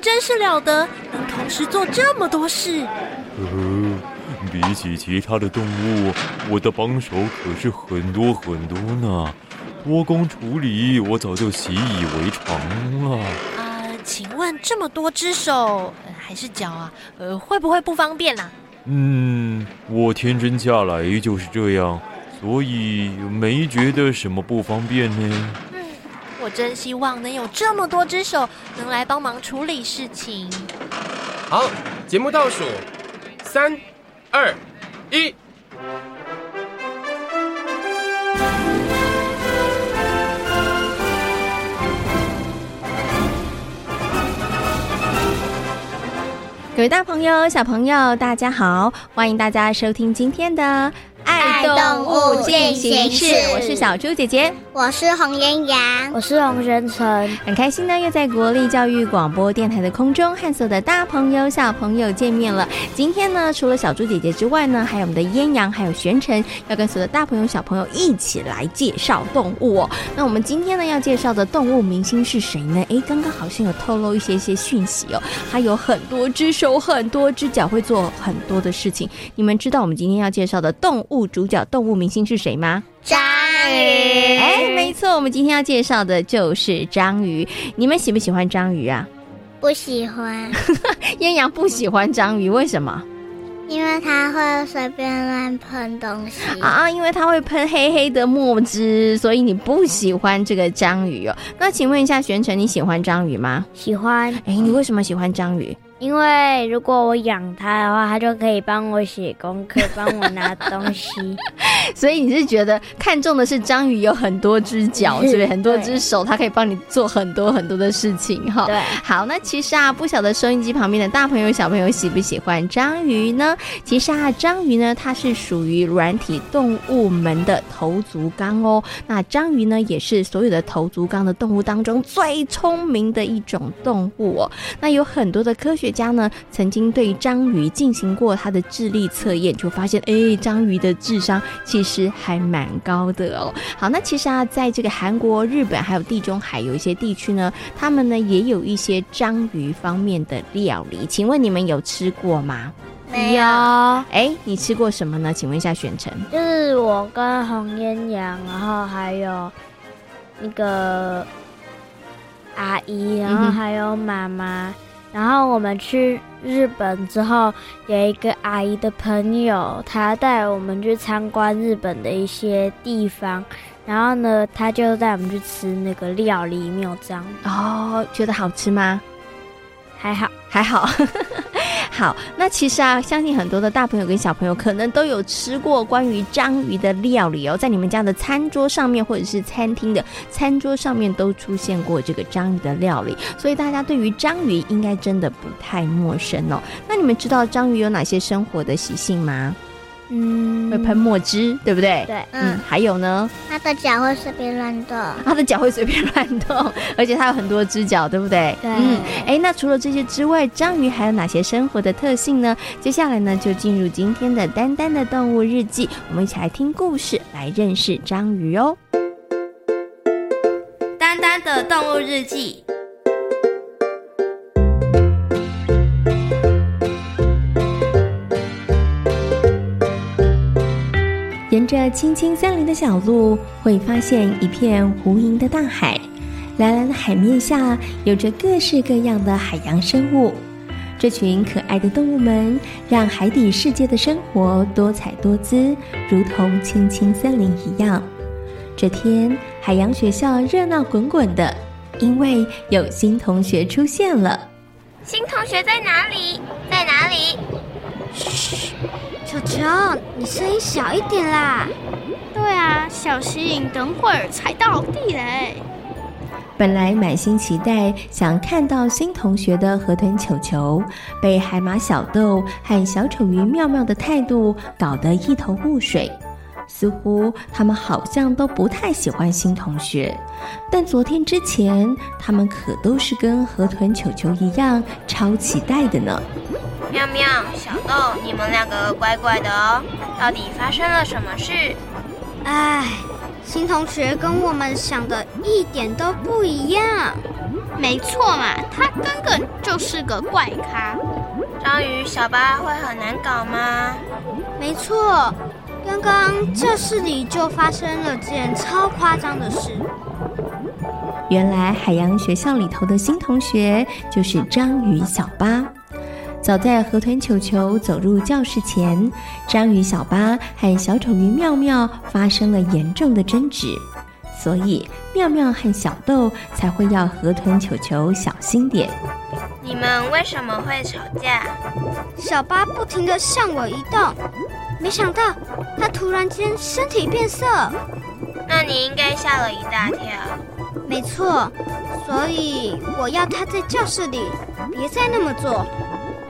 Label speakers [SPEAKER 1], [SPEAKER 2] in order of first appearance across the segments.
[SPEAKER 1] 真是了得，能同时做这么多事。
[SPEAKER 2] 呃，比起其他的动物，我的帮手可是很多很多呢。多工处理，我早就习以为常了。
[SPEAKER 1] 啊、呃，请问这么多只手、呃、还是脚啊？呃，会不会不方便啊？
[SPEAKER 2] 嗯，我天生下来就是这样，所以没觉得什么不方便呢。
[SPEAKER 1] 我真希望能有这么多只手，能来帮忙处理事情。
[SPEAKER 3] 好，节目倒数，三、二、一。
[SPEAKER 4] 各位大朋友、小朋友，大家好，欢迎大家收听今天的。爱动物进行式，我是小猪姐姐，
[SPEAKER 5] 我是红烟阳，
[SPEAKER 6] 我是洪仁成，
[SPEAKER 4] 很开心呢，又在国立教育广播电台的空中和所有的大朋友小朋友见面了。今天呢，除了小猪姐姐之外呢，还有我们的烟阳，还有璇成，要跟所有的大朋友小朋友一起来介绍动物哦。那我们今天呢要介绍的动物明星是谁呢？哎，刚刚好像有透露一些些讯息哦，它有很多只手，很多只脚，会做很多的事情。你们知道我们今天要介绍的动物？主角动物明星是谁吗？
[SPEAKER 5] 章鱼。
[SPEAKER 4] 哎，没错，我们今天要介绍的就是章鱼。你们喜不喜欢章鱼啊？
[SPEAKER 5] 不喜欢。
[SPEAKER 4] 艳阳不喜欢章鱼，为什么？
[SPEAKER 5] 因为它会随便乱喷东西
[SPEAKER 4] 啊！因为它会喷黑黑的墨汁，所以你不喜欢这个章鱼哦。那请问一下，玄成，你喜欢章鱼吗？
[SPEAKER 6] 喜欢。
[SPEAKER 4] 哎，你为什么喜欢章鱼？
[SPEAKER 6] 因为如果我养它的话，它就可以帮我写功课，帮我拿东西。
[SPEAKER 4] 所以你是觉得看中的是章鱼有很多只脚，是不是？很多只手，它可以帮你做很多很多的事情，哈。
[SPEAKER 6] 对。
[SPEAKER 4] 好，那其实啊，不晓得收音机旁边的大朋友小朋友喜不喜欢章鱼呢？其实啊，章鱼呢，它是属于软体动物门的头足纲哦。那章鱼呢，也是所有的头足纲的动物当中最聪明的一种动物哦。那有很多的科学。家呢曾经对章鱼进行过他的智力测验，就发现哎，章鱼的智商其实还蛮高的哦。好，那其实啊，在这个韩国、日本还有地中海有一些地区呢，他们呢也有一些章鱼方面的料理。请问你们有吃过吗？
[SPEAKER 5] 没有。
[SPEAKER 4] 哎，你吃过什么呢？请问一下选成。
[SPEAKER 6] 就是我跟红艳阳，然后还有那个阿姨，然后还有妈妈。嗯然后我们去日本之后，有一个阿姨的朋友，她带我们去参观日本的一些地方。然后呢，她就带我们去吃那个料理没有这样。
[SPEAKER 4] 哦，觉得好吃吗？
[SPEAKER 6] 还好，
[SPEAKER 4] 还好。好，那其实啊，相信很多的大朋友跟小朋友可能都有吃过关于章鱼的料理哦，在你们家的餐桌上面或者是餐厅的餐桌上面都出现过这个章鱼的料理，所以大家对于章鱼应该真的不太陌生哦。那你们知道章鱼有哪些生活的习性吗？
[SPEAKER 6] 嗯，
[SPEAKER 4] 会喷墨汁，对不对？
[SPEAKER 6] 对，
[SPEAKER 4] 嗯，还有呢？
[SPEAKER 5] 它的脚会随便乱动，
[SPEAKER 4] 它的脚会随便乱动，而且它有很多只脚，对不对？
[SPEAKER 6] 对，
[SPEAKER 4] 嗯，哎，那除了这些之外，章鱼还有哪些生活的特性呢？接下来呢，就进入今天的丹丹的动物日记，我们一起来听故事，来认识章鱼哦。
[SPEAKER 7] 丹丹的动物日记。
[SPEAKER 4] 沿着青青森林的小路，会发现一片无垠的大海。蓝蓝的海面下，有着各式各样的海洋生物。这群可爱的动物们，让海底世界的生活多彩多姿，如同青青森林一样。这天，海洋学校热闹滚滚的，因为有新同学出现了。
[SPEAKER 5] 新同学在哪里？在哪里？
[SPEAKER 8] 嘘，球球，你声音小一点啦。
[SPEAKER 9] 对啊，小心，等会儿踩到地雷。
[SPEAKER 4] 本来满心期待想看到新同学的河豚球球，被海马小豆和小丑鱼妙妙的态度搞得一头雾水。似乎他们好像都不太喜欢新同学，但昨天之前，他们可都是跟河豚球球一样超期待的呢。
[SPEAKER 5] 妙妙、小豆，你们两个乖乖的哦，到底发生了什么事？
[SPEAKER 8] 唉，新同学跟我们想的一点都不一样。
[SPEAKER 9] 没错嘛，他根本就是个怪咖。
[SPEAKER 5] 章鱼小八会很难搞吗？
[SPEAKER 8] 没错。刚刚教室里就发生了件超夸张的事。
[SPEAKER 4] 原来海洋学校里头的新同学就是章鱼小八。早在河豚球球走入教室前，章鱼小八和小丑鱼妙妙发生了严重的争执，所以妙妙和小豆才会要河豚球球小心点。
[SPEAKER 5] 你们为什么会吵架？
[SPEAKER 8] 小八不停地向我移动。没想到他突然间身体变色，
[SPEAKER 5] 那你应该吓了一大跳。
[SPEAKER 8] 没错，所以我要他在教室里别再那么做。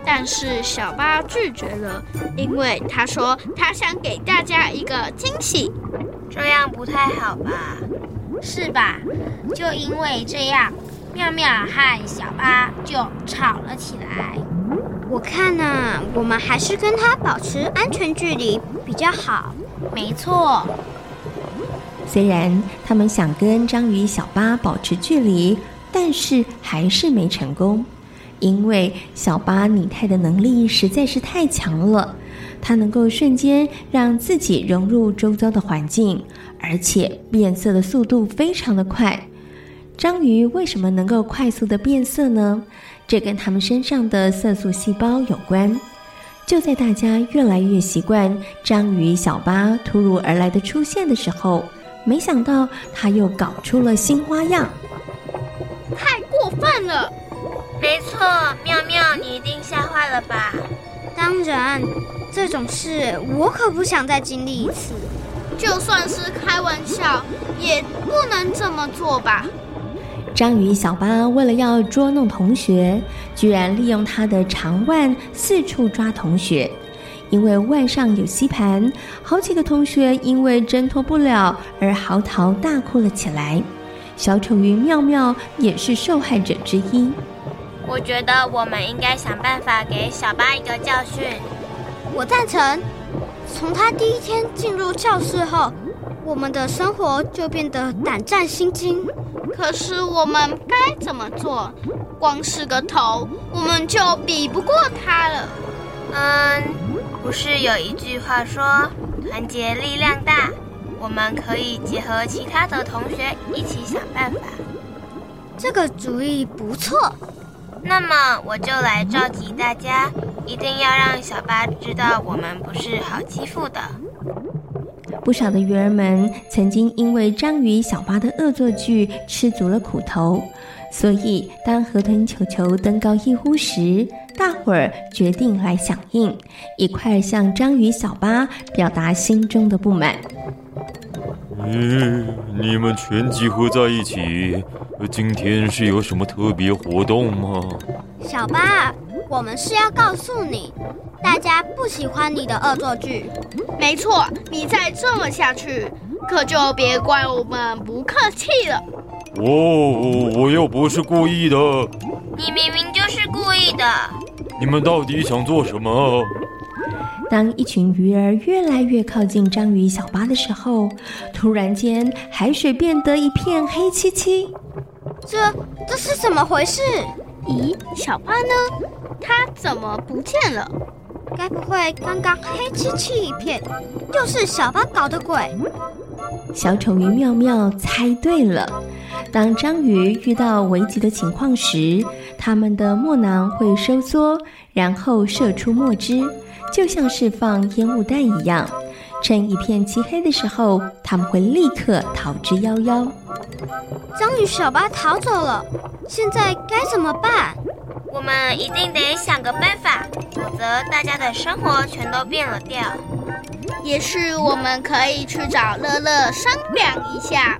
[SPEAKER 9] 但是小巴拒绝了，因为他说他想给大家一个惊喜。
[SPEAKER 5] 这样不太好吧？
[SPEAKER 9] 是吧？就因为这样，妙妙和小巴就吵了起来。
[SPEAKER 8] 我看呢、我们还是跟他保持安全距离比较好。
[SPEAKER 9] 没错，
[SPEAKER 4] 虽然他们想跟章鱼小八保持距离，但是还是没成功，因为小八拟态的能力实在是太强了，它能够瞬间让自己融入周遭的环境，而且变色的速度非常的快。章鱼为什么能够快速的变色呢？这跟他们身上的色素细胞有关。就在大家越来越习惯章鱼小八突如而来的出现的时候，没想到他又搞出了新花样，
[SPEAKER 9] 太过分了！
[SPEAKER 5] 没错，妙妙，你一定吓坏了吧？
[SPEAKER 8] 当然，这种事我可不想再经历一次。
[SPEAKER 9] 就算是开玩笑，也不能这么做吧？
[SPEAKER 4] 章鱼小八为了要捉弄同学，居然利用他的长腕四处抓同学。因为腕上有吸盘，好几个同学因为挣脱不了而嚎啕大哭了起来。小丑鱼妙妙也是受害者之一。
[SPEAKER 5] 我觉得我们应该想办法给小八一个教训。
[SPEAKER 8] 我赞成。从他第一天进入教室后，我们的生活就变得胆战心惊。
[SPEAKER 9] 可是我们该怎么做？光是个头，我们就比不过他了。
[SPEAKER 5] 嗯，不是有一句话说“团结力量大”？我们可以结合其他的同学一起想办法。
[SPEAKER 8] 这个主意不错。
[SPEAKER 5] 那么我就来召集大家，一定要让小巴知道我们不是好欺负的。
[SPEAKER 4] 不少的鱼儿们曾经因为章鱼小八的恶作剧吃足了苦头，所以当河豚球球登高一呼时，大伙儿决定来响应，一块向章鱼小八表达心中的不满。
[SPEAKER 2] 嗯，你们全集合在一起，今天是有什么特别活动吗？
[SPEAKER 8] 小八。我们是要告诉你，大家不喜欢你的恶作剧。
[SPEAKER 9] 没错，你再这么下去，可就别怪我们不客气了。
[SPEAKER 2] 哦，我又不是故意的。
[SPEAKER 5] 你明明就是故意的。
[SPEAKER 2] 你们到底想做什么？
[SPEAKER 4] 当一群鱼儿越来越靠近章鱼小巴的时候，突然间海水变得一片黑漆漆。
[SPEAKER 8] 这这是怎么回事？
[SPEAKER 9] 咦，小巴呢？他怎么不见了？
[SPEAKER 8] 该不会刚刚黑漆漆一片，又是小八搞的鬼？
[SPEAKER 4] 小丑鱼妙妙猜对了。当章鱼遇到危急的情况时，它们的墨囊会收缩，然后射出墨汁，就像释放烟雾弹一样。趁一片漆黑的时候，他们会立刻逃之夭夭。
[SPEAKER 8] 章鱼小巴逃走了，现在该怎么办？
[SPEAKER 5] 我们一定得想个办法，否则大家的生活全都变了调。
[SPEAKER 9] 也是我们可以去找乐乐商量一下。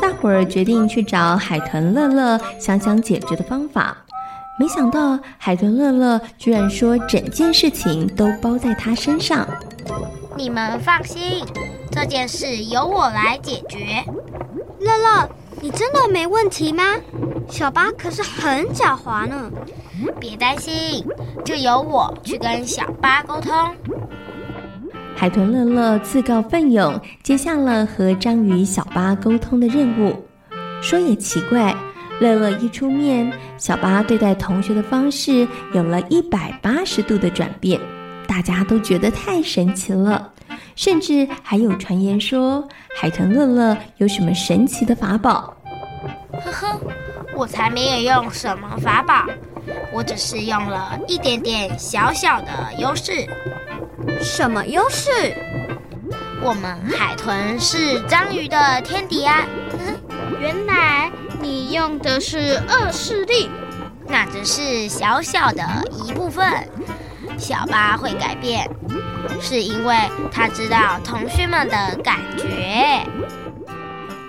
[SPEAKER 4] 大伙儿决定去找海豚乐乐，想想解决的方法。没想到海豚乐乐居然说整件事情都包在他身上。
[SPEAKER 9] 你们放心，这件事由我来解决。
[SPEAKER 6] 乐乐，你真的没问题吗？小巴可是很狡猾呢。
[SPEAKER 9] 别担心，就由我去跟小巴沟通。
[SPEAKER 4] 海豚乐乐自告奋勇接下了和章鱼小巴沟通的任务。说也奇怪，乐乐一出面，小巴对待同学的方式有了一百八十度的转变，大家都觉得太神奇了。甚至还有传言说，海豚乐乐有什么神奇的法宝。
[SPEAKER 9] 呵呵，我才没有用什么法宝，我只是用了一点点小小的优势。
[SPEAKER 6] 什么优势？
[SPEAKER 9] 我们海豚是章鱼的天敌啊！
[SPEAKER 6] 原来你用的是恶势力，
[SPEAKER 9] 那只是小小的一部分。小巴会改变，是因为他知道同学们的感觉。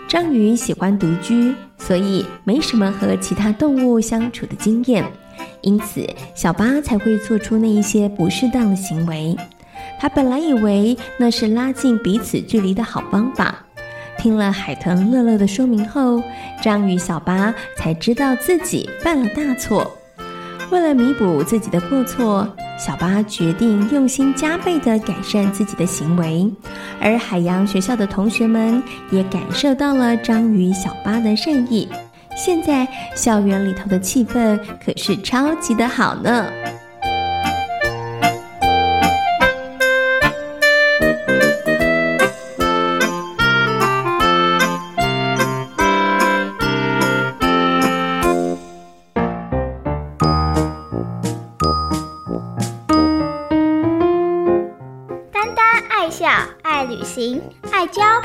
[SPEAKER 4] 章鱼喜欢独居，所以没什么和其他动物相处的经验，因此小巴才会做出那一些不适当的行为。他本来以为那是拉近彼此距离的好方法，听了海豚乐乐的说明后，章鱼小巴才知道自己犯了大错。为了弥补自己的过错，小巴决定用心加倍的改善自己的行为，而海洋学校的同学们也感受到了章鱼小巴的善意。现在校园里头的气氛可是超级的好呢。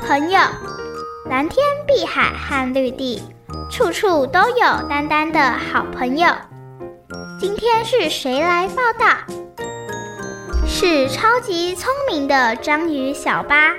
[SPEAKER 10] 朋友，蓝天碧海和绿地，处处都有丹丹的好朋友。今天是谁来报道？是超级聪明的章鱼小八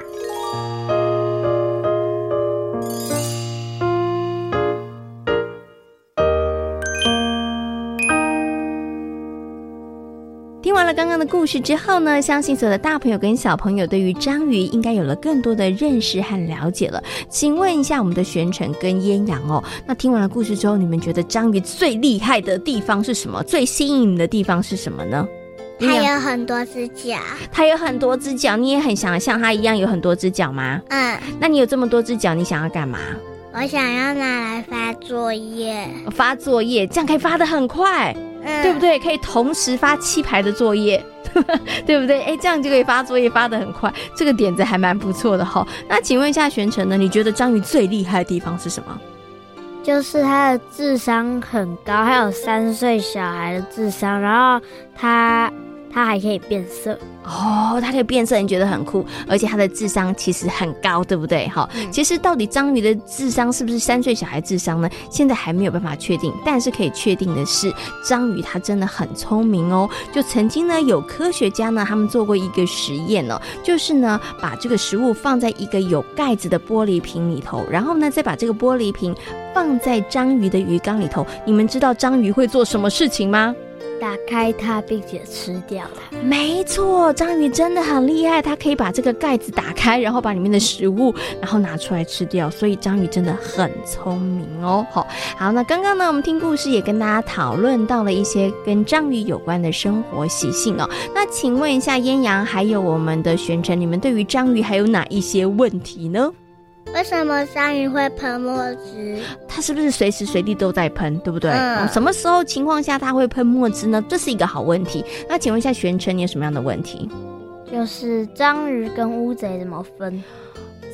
[SPEAKER 10] 巴。
[SPEAKER 4] 刚刚的故事之后呢，相信所有的大朋友跟小朋友对于章鱼应该有了更多的认识和了解了。请问一下我们的璇成跟烟阳哦，那听完了故事之后，你们觉得章鱼最厉害的地方是什么？最吸引你们的地方是什么呢？
[SPEAKER 10] 它有很多只脚。
[SPEAKER 4] 它有很多只脚，你也很想像它一样有很多只脚吗？
[SPEAKER 10] 嗯。
[SPEAKER 4] 那你有这么多只脚，你想要干嘛？
[SPEAKER 10] 我想要拿来发作业。
[SPEAKER 4] 发作业，这样可以发的很快。嗯、对不对？可以同时发七排的作业，对不对？哎，这样就可以发作业发的很快，这个点子还蛮不错的哈。那请问一下玄成呢？你觉得章鱼最厉害的地方是什么？
[SPEAKER 6] 就是他的智商很高，还有三岁小孩的智商，然后他他还可以变色。
[SPEAKER 4] 哦，它可以变色，你觉得很酷，而且它的智商其实很高，对不对？哈、嗯，其实到底章鱼的智商是不是三岁小孩智商呢？现在还没有办法确定，但是可以确定的是，章鱼它真的很聪明哦。就曾经呢，有科学家呢，他们做过一个实验哦，就是呢，把这个食物放在一个有盖子的玻璃瓶里头，然后呢，再把这个玻璃瓶放在章鱼的鱼缸里头。你们知道章鱼会做什么事情吗？
[SPEAKER 6] 打开它，并且吃掉它。
[SPEAKER 4] 没错，章鱼真的很厉害，它可以把这个盖子打开，然后把里面的食物，然后拿出来吃掉。所以章鱼真的很聪明哦。好，好，那刚刚呢，我们听故事也跟大家讨论到了一些跟章鱼有关的生活习性哦。那请问一下，烟阳还有我们的璇成，你们对于章鱼还有哪一些问题呢？
[SPEAKER 10] 为什么章鱼会喷墨汁？
[SPEAKER 4] 它是不是随时随地都在喷，对不对？
[SPEAKER 10] 嗯。
[SPEAKER 4] 什么时候情况下它会喷墨汁呢？这是一个好问题。那请问一下玄琛，你有什么样的问题？
[SPEAKER 6] 就是章鱼跟乌贼怎么分？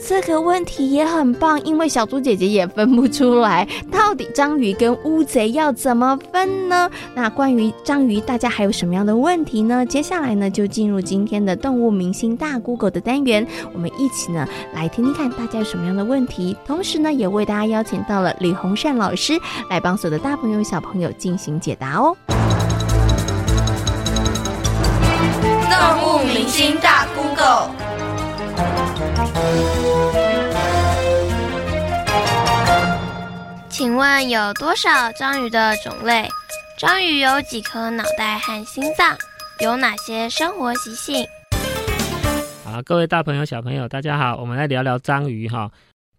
[SPEAKER 4] 这个问题也很棒，因为小猪姐姐也分不出来，到底章鱼跟乌贼要怎么分呢？那关于章鱼，大家还有什么样的问题呢？接下来呢，就进入今天的动物明星大 Google 的单元，我们一起呢来听听看大家有什么样的问题，同时呢，也为大家邀请到了李洪善老师来帮所有的大朋友小朋友进行解答哦。
[SPEAKER 11] 动物明星大 Google，
[SPEAKER 5] 请问有多少章鱼的种类？章鱼有几颗脑袋和心脏？有哪些生活习性？
[SPEAKER 12] 好，各位大朋友、小朋友，大家好，我们来聊聊章鱼哈。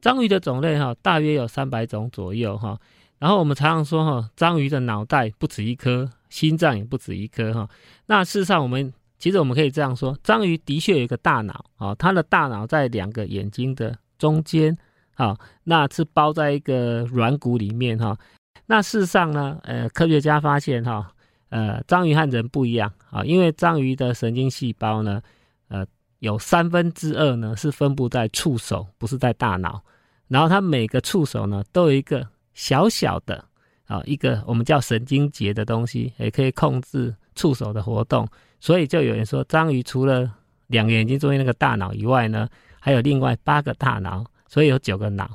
[SPEAKER 12] 章鱼的种类哈，大约有三百种左右哈。然后我们常常说哈，章鱼的脑袋不止一颗，心脏也不止一颗哈。那事实上，我们其实我们可以这样说，章鱼的确有一个大脑啊，它的大脑在两个眼睛的中间好，那是包在一个软骨里面哈。那事实上呢，呃，科学家发现哈，呃，章鱼和人不一样啊，因为章鱼的神经细胞呢，呃，有三分之二呢是分布在触手，不是在大脑。然后它每个触手呢都有一个小小的啊，一个我们叫神经节的东西，也可以控制触手的活动。所以就有人说，章鱼除了两个眼睛中间那个大脑以外呢，还有另外八个大脑，所以有九个脑。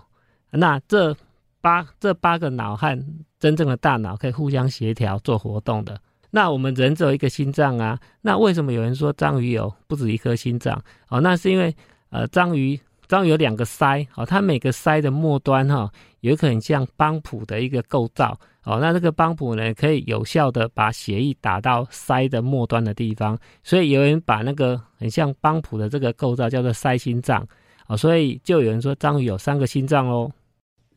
[SPEAKER 12] 那这八这八个脑和真正的大脑可以互相协调做活动的。那我们人只有一个心脏啊，那为什么有人说章鱼有不止一颗心脏？哦，那是因为呃，章鱼章鱼有两个鳃，哦，它每个鳃的末端哈、哦，有一个很像帮浦的一个构造。哦，那这个帮浦呢，可以有效的把血液打到鳃的末端的地方，所以有人把那个很像帮浦的这个构造叫做鳃心脏。哦，所以就有人说章鱼有三个心脏喽。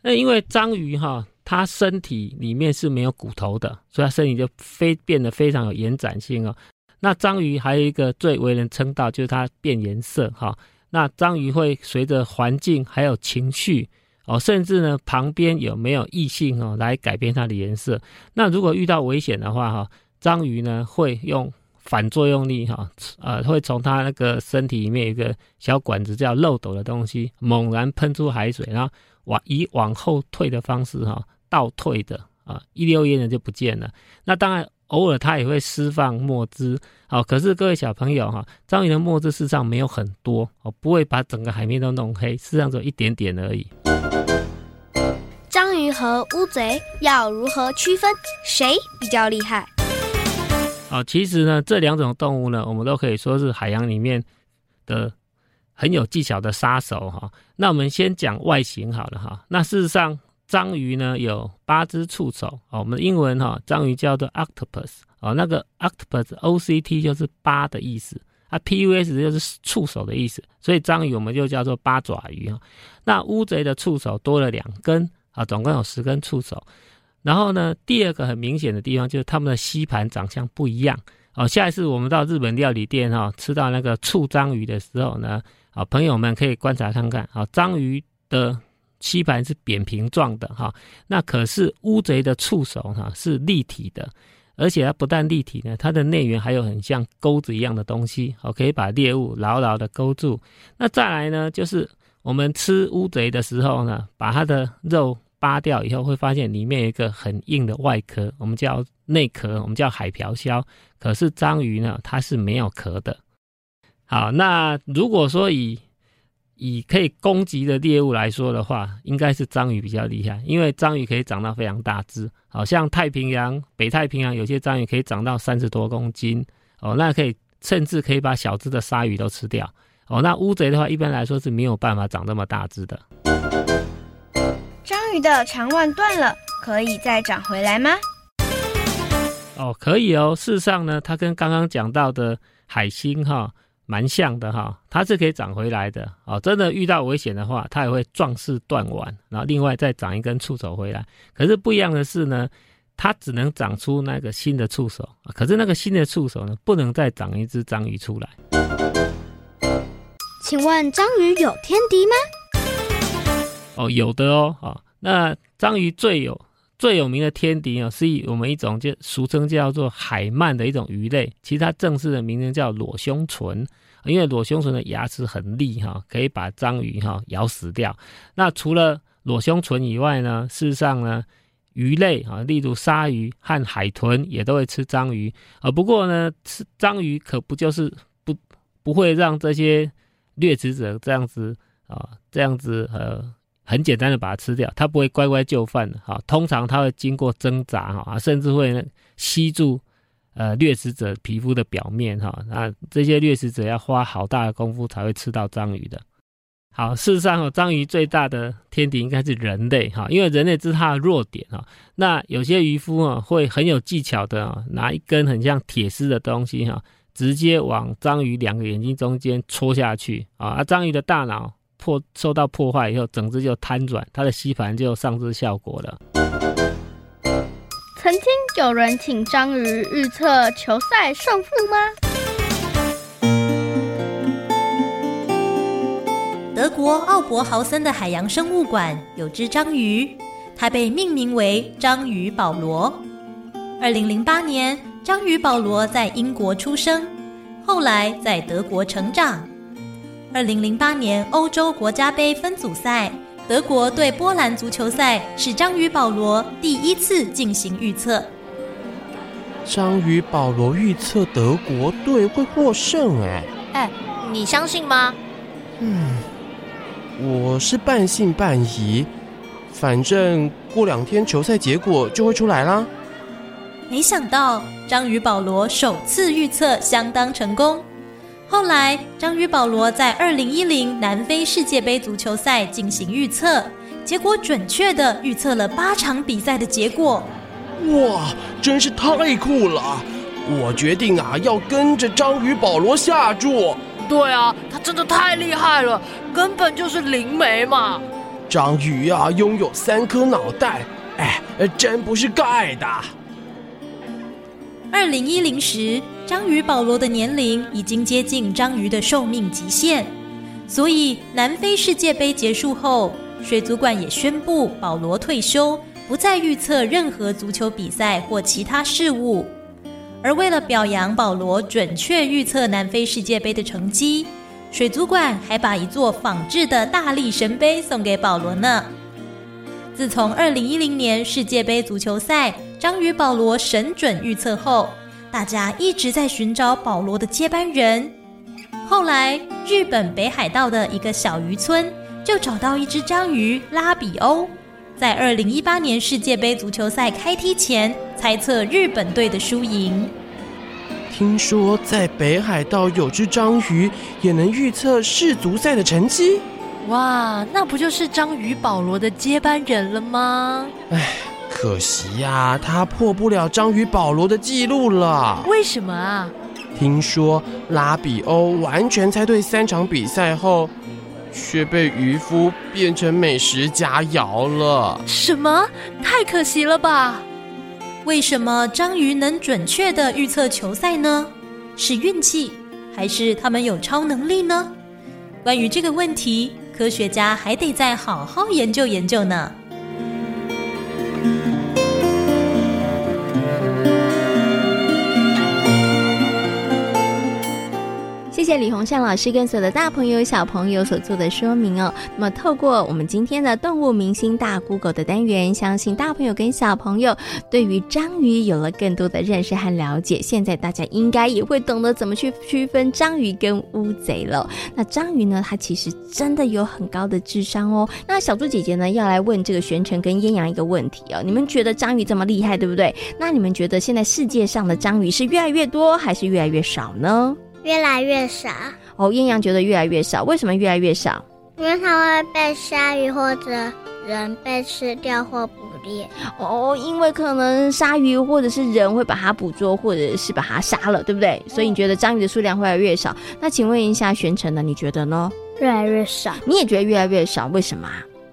[SPEAKER 12] 那因为章鱼哈，它身体里面是没有骨头的，所以它身体就非变得非常有延展性哦。那章鱼还有一个最为人称道，就是它变颜色哈。那章鱼会随着环境还有情绪。哦，甚至呢，旁边有没有异性哦，来改变它的颜色。那如果遇到危险的话，哈，章鱼呢会用反作用力，哈，呃，会从它那个身体里面一个小管子叫漏斗的东西，猛然喷出海水，然后往以往后退的方式，哈，倒退的啊，一溜烟的就不见了。那当然。偶尔它也会释放墨汁，好，可是各位小朋友哈，章鱼的墨汁事实上没有很多哦，不会把整个海面都弄黑，事实上只有一点点而已。
[SPEAKER 8] 章鱼和乌贼要如何区分？谁比较厉害？
[SPEAKER 12] 哦，其实呢，这两种动物呢，我们都可以说是海洋里面的很有技巧的杀手哈。那我们先讲外形好了哈。那事实上。章鱼呢有八只触手哦，我们的英文哈、哦，章鱼叫做 octopus 哦，那个 octopus O C T 就是八的意思，啊 P U S 就是触手的意思，所以章鱼我们就叫做八爪鱼哈、那乌贼的触手多了两根啊，总共有十根触手。然后呢，第二个很明显的地方就是它们的吸盘长相不一样哦。下一次我们到日本料理店哈、哦，吃到那个醋章鱼的时候呢，啊，朋友们可以观察看看啊，章鱼的。吸盘是扁平状的哈，那可是乌贼的触手哈是立体的，而且它不但立体呢，它的内缘还有很像钩子一样的东西，哦，可以把猎物牢牢的勾住。那再来呢，就是我们吃乌贼的时候呢，把它的肉扒掉以后，会发现里面有一个很硬的外壳，我们叫内壳，我们叫海瓢销。可是章鱼呢，它是没有壳的。好，那如果说以以可以攻击的猎物来说的话，应该是章鱼比较厉害，因为章鱼可以长到非常大只，好像太平洋、北太平洋有些章鱼可以长到三十多公斤哦，那可以甚至可以把小只的鲨鱼都吃掉哦。那乌贼的话，一般来说是没有办法长这么大只的。
[SPEAKER 8] 章鱼的长腕断了，可以再长回来吗？
[SPEAKER 12] 哦，可以哦。事实上呢，它跟刚刚讲到的海星哈。蛮像的哈，它是可以长回来的哦。真的遇到危险的话，它也会壮士断腕，然后另外再长一根触手回来。可是不一样的是呢，它只能长出那个新的触手，可是那个新的触手呢，不能再长一只章鱼出来。
[SPEAKER 8] 请问章鱼有天敌吗？
[SPEAKER 12] 哦，有的哦哦。那章鱼最有最有名的天敌哦，是以我们一种就俗称叫做海鳗的一种鱼类，其实它正式的名称叫裸胸鯧，因为裸胸鯧的牙齿很利哈，可以把章鱼哈咬死掉。那除了裸胸鯧以外呢，事实上呢，鱼类啊，例如鲨鱼和海豚也都会吃章鱼，啊，不过呢，吃章鱼可不就是不不会让这些掠食者这样子啊，这样子呃。很简单的把它吃掉，它不会乖乖就范的哈。通常它会经过挣扎哈，甚至会吸住呃掠食者皮肤的表面哈。那这些掠食者要花好大的功夫才会吃到章鱼的。好，事实上，章鱼最大的天敌应该是人类哈，因为人类是它的弱点哈。那有些渔夫啊会很有技巧的拿一根很像铁丝的东西哈，直接往章鱼两个眼睛中间戳下去啊，而章鱼的大脑。破受到破坏以后，整只就瘫软，它的吸盘就丧失效果了。
[SPEAKER 7] 曾经有人请章鱼预测球赛胜负吗？
[SPEAKER 13] 德国奥伯豪森的海洋生物馆有只章鱼，它被命名为章鱼保罗。二零零八年，章鱼保罗在英国出生，后来在德国成长。二零零八年欧洲国家杯分组赛，德国对波兰足球赛是章鱼保罗第一次进行预测。
[SPEAKER 14] 章鱼保罗预测德国队会获胜，哎
[SPEAKER 1] 哎，你相信吗？
[SPEAKER 14] 嗯，我是半信半疑，反正过两天球赛结果就会出来啦。
[SPEAKER 13] 没想到章鱼保罗首次预测相当成功。后来，章鱼保罗在二零一零南非世界杯足球赛进行预测，结果准确的预测了八场比赛的结果。
[SPEAKER 14] 哇，真是太酷了！我决定啊，要跟着章鱼保罗下注。
[SPEAKER 1] 对啊，他真的太厉害了，根本就是灵媒嘛！
[SPEAKER 14] 章鱼啊，拥有三颗脑袋，哎，真不是盖的。
[SPEAKER 13] 二零一零时，章鱼保罗的年龄已经接近章鱼的寿命极限，所以南非世界杯结束后，水族馆也宣布保罗退休，不再预测任何足球比赛或其他事物。而为了表扬保罗准确预测南非世界杯的成绩，水族馆还把一座仿制的大力神杯送给保罗呢。自从二零一零年世界杯足球赛，章鱼保罗神准预测后，大家一直在寻找保罗的接班人。后来，日本北海道的一个小渔村就找到一只章鱼拉比欧，在二零一八年世界杯足球赛开踢前猜测日本队的输赢。
[SPEAKER 14] 听说在北海道有只章鱼也能预测世足赛的成绩。
[SPEAKER 1] 哇，那不就是章鱼保罗的接班人了吗？
[SPEAKER 14] 唉。可惜呀、啊，他破不了章鱼保罗的记录了。
[SPEAKER 1] 为什么啊？
[SPEAKER 14] 听说拉比欧完全猜对三场比赛后，却被渔夫变成美食佳肴了。
[SPEAKER 1] 什么？太可惜了吧？
[SPEAKER 13] 为什么章鱼能准确的预测球赛呢？是运气，还是他们有超能力呢？关于这个问题，科学家还得再好好研究研究呢。
[SPEAKER 4] 谢李鸿善老师跟所有的大朋友小朋友所做的说明哦。那么透过我们今天的动物明星大 Google 的单元，相信大朋友跟小朋友对于章鱼有了更多的认识和了解。现在大家应该也会懂得怎么去区分章鱼跟乌贼了。那章鱼呢，它其实真的有很高的智商哦。那小猪姐姐呢，要来问这个璇成跟燕阳一个问题哦。你们觉得章鱼这么厉害，对不对？那你们觉得现在世界上的章鱼是越来越多，还是越来越少呢？
[SPEAKER 10] 越来越少
[SPEAKER 4] 哦，艳阳觉得越来越少，为什么越来越少？
[SPEAKER 10] 因为它会被鲨鱼或者人被吃掉或捕猎。
[SPEAKER 4] 哦，因为可能鲨鱼或者是人会把它捕捉，或者是把它杀了，对不对？所以你觉得章鱼的数量会越来越少？那请问一下玄成呢？你觉得呢？
[SPEAKER 6] 越来越少。
[SPEAKER 4] 你也觉得越来越少？为什么？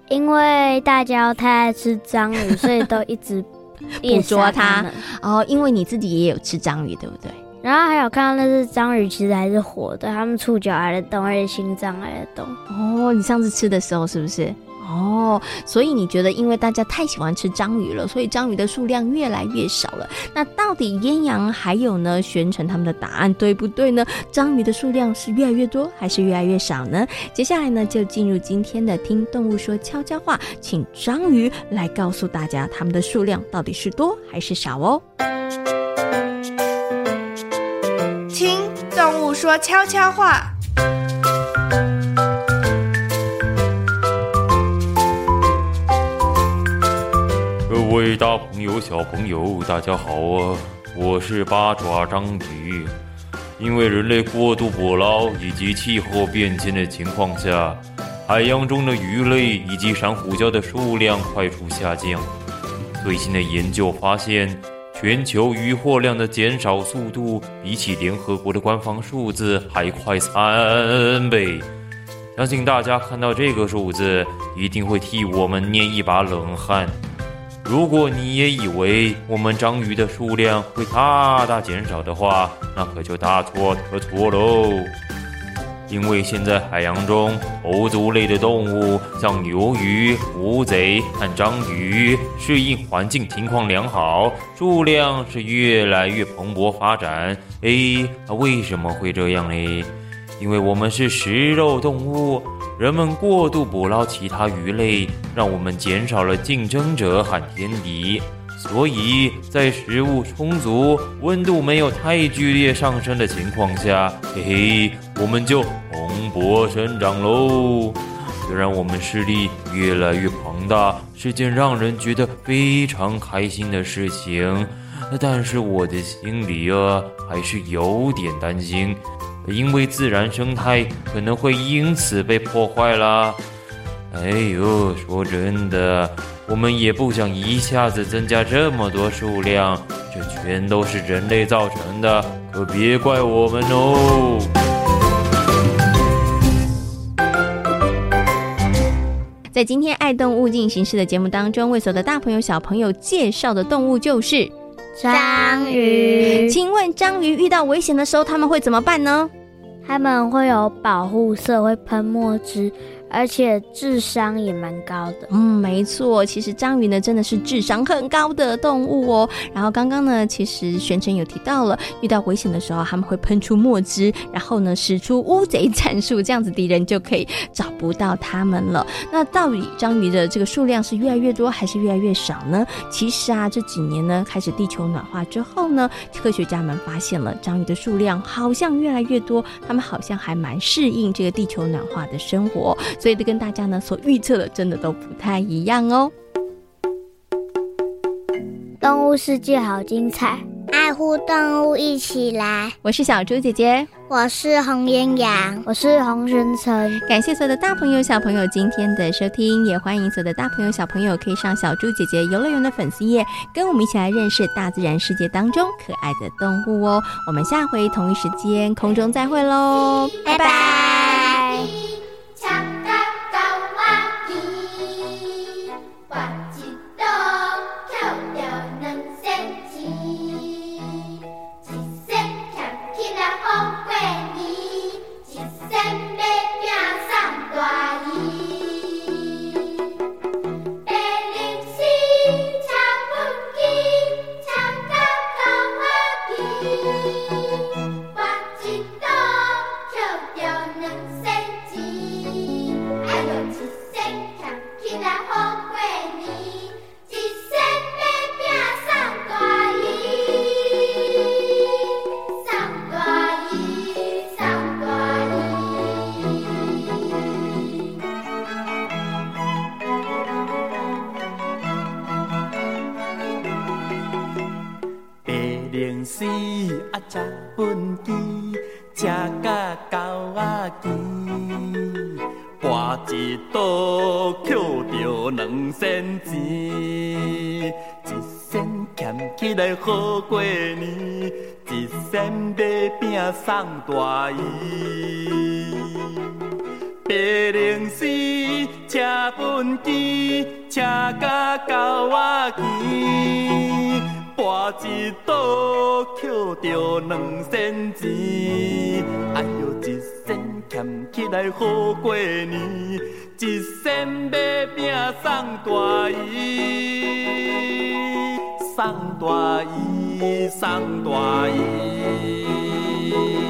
[SPEAKER 6] 因为大家太爱吃章鱼，所以都一直
[SPEAKER 4] 捕捉它。哦，因为你自己也有吃章鱼，对不对？
[SPEAKER 6] 然后还有看到那只章鱼，其实还是活的，它们触角还在动，而且心脏还在动。
[SPEAKER 4] 哦，你上次吃的时候是不是？哦，所以你觉得，因为大家太喜欢吃章鱼了，所以章鱼的数量越来越少了。那到底燕阳还有呢，宣传他们的答案对不对呢？章鱼的数量是越来越多，还是越来越少呢？接下来呢，就进入今天的听动物说悄悄话，请章鱼来告诉大家，它们的数量到底是多还是少哦。
[SPEAKER 15] 动物说悄悄话。
[SPEAKER 2] 各位大朋友、小朋友，大家好啊！我是八爪章鱼。因为人类过度捕捞以及气候变迁的情况下，海洋中的鱼类以及珊瑚礁的数量快速下降。最新的研究发现，全球渔获量的减少速度比起联合国的官方数字还快三倍。相信大家看到这个数字，一定会替我们捏一把冷汗。如果你也以为我们章鱼的数量会大大减少的话，那可就大错特错喽。因为现在海洋中头足类的动物，像鱿鱼、乌贼和章鱼，适应环境情况良好，数量是越来越蓬勃发展。诶，那为什么会这样呢？因为我们是食肉动物。人们过度捕捞其他鱼类，让我们减少了竞争者和天敌，所以在食物充足、温度没有太剧烈上升的情况下，嘿嘿，我们就蓬勃生长喽。虽然我们势力越来越庞大，是件让人觉得非常开心的事情，但是我的心里啊，还是有点担心。因为自然生态可能会因此被破坏啦。哎呦，说真的，我们也不想一下子增加这么多数量，这全都是人类造成的，可别怪我们哦。
[SPEAKER 4] 在今天爱动物进行式的节目当中，为所有的大朋友小朋友介绍的动物就是。
[SPEAKER 6] 章鱼，
[SPEAKER 4] 请问章鱼遇到危险的时候，他们会怎么办呢？
[SPEAKER 6] 他们会有保护色，会喷墨汁。而且智商也蛮高的，
[SPEAKER 4] 嗯，没错，其实章鱼呢真的是智商很高的动物哦。然后刚刚呢，其实宣诚有提到了，遇到危险的时候，他们会喷出墨汁，然后呢使出乌贼战术，这样子敌人就可以找不到他们了。那到底章鱼的这个数量是越来越多还是越来越少呢？其实啊，这几年呢开始地球暖化之后呢，科学家们发现了章鱼的数量好像越来越多，他们好像还蛮适应这个地球暖化的生活。所以，这跟大家呢所预测的真的都不太一样哦。
[SPEAKER 6] 动物世界好精彩，
[SPEAKER 10] 爱护动物一起来。
[SPEAKER 4] 我是小猪姐姐，
[SPEAKER 10] 我是红烟羊，
[SPEAKER 6] 我是洪宣诚。
[SPEAKER 4] 感谢所有的大朋友小朋友今天的收听，也欢迎所有的大朋友小朋友可以上小猪姐姐游乐园的粉丝页，跟我们一起来认识大自然世界当中可爱的动物哦。我们下回同一时间空中再会喽，
[SPEAKER 10] 拜拜。
[SPEAKER 16] 博一道求着两扇枝一声钳起来好过年一声马鞭送大姨，白龙丝车畚箕，车甲狗仔墘，跋一倒捡着两仙钱。哎呦，一俭起来好过年。一身买饼送大姨，送大姨，送大姨。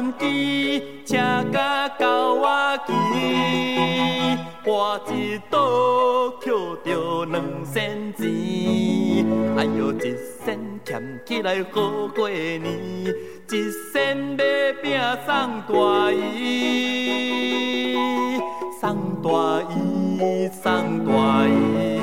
[SPEAKER 16] 分枝，车甲到我去，我一倒捡着两仙钱，哎哟，一仙俭起来好过年，一仙买饼送大姨，送大姨，送大姨。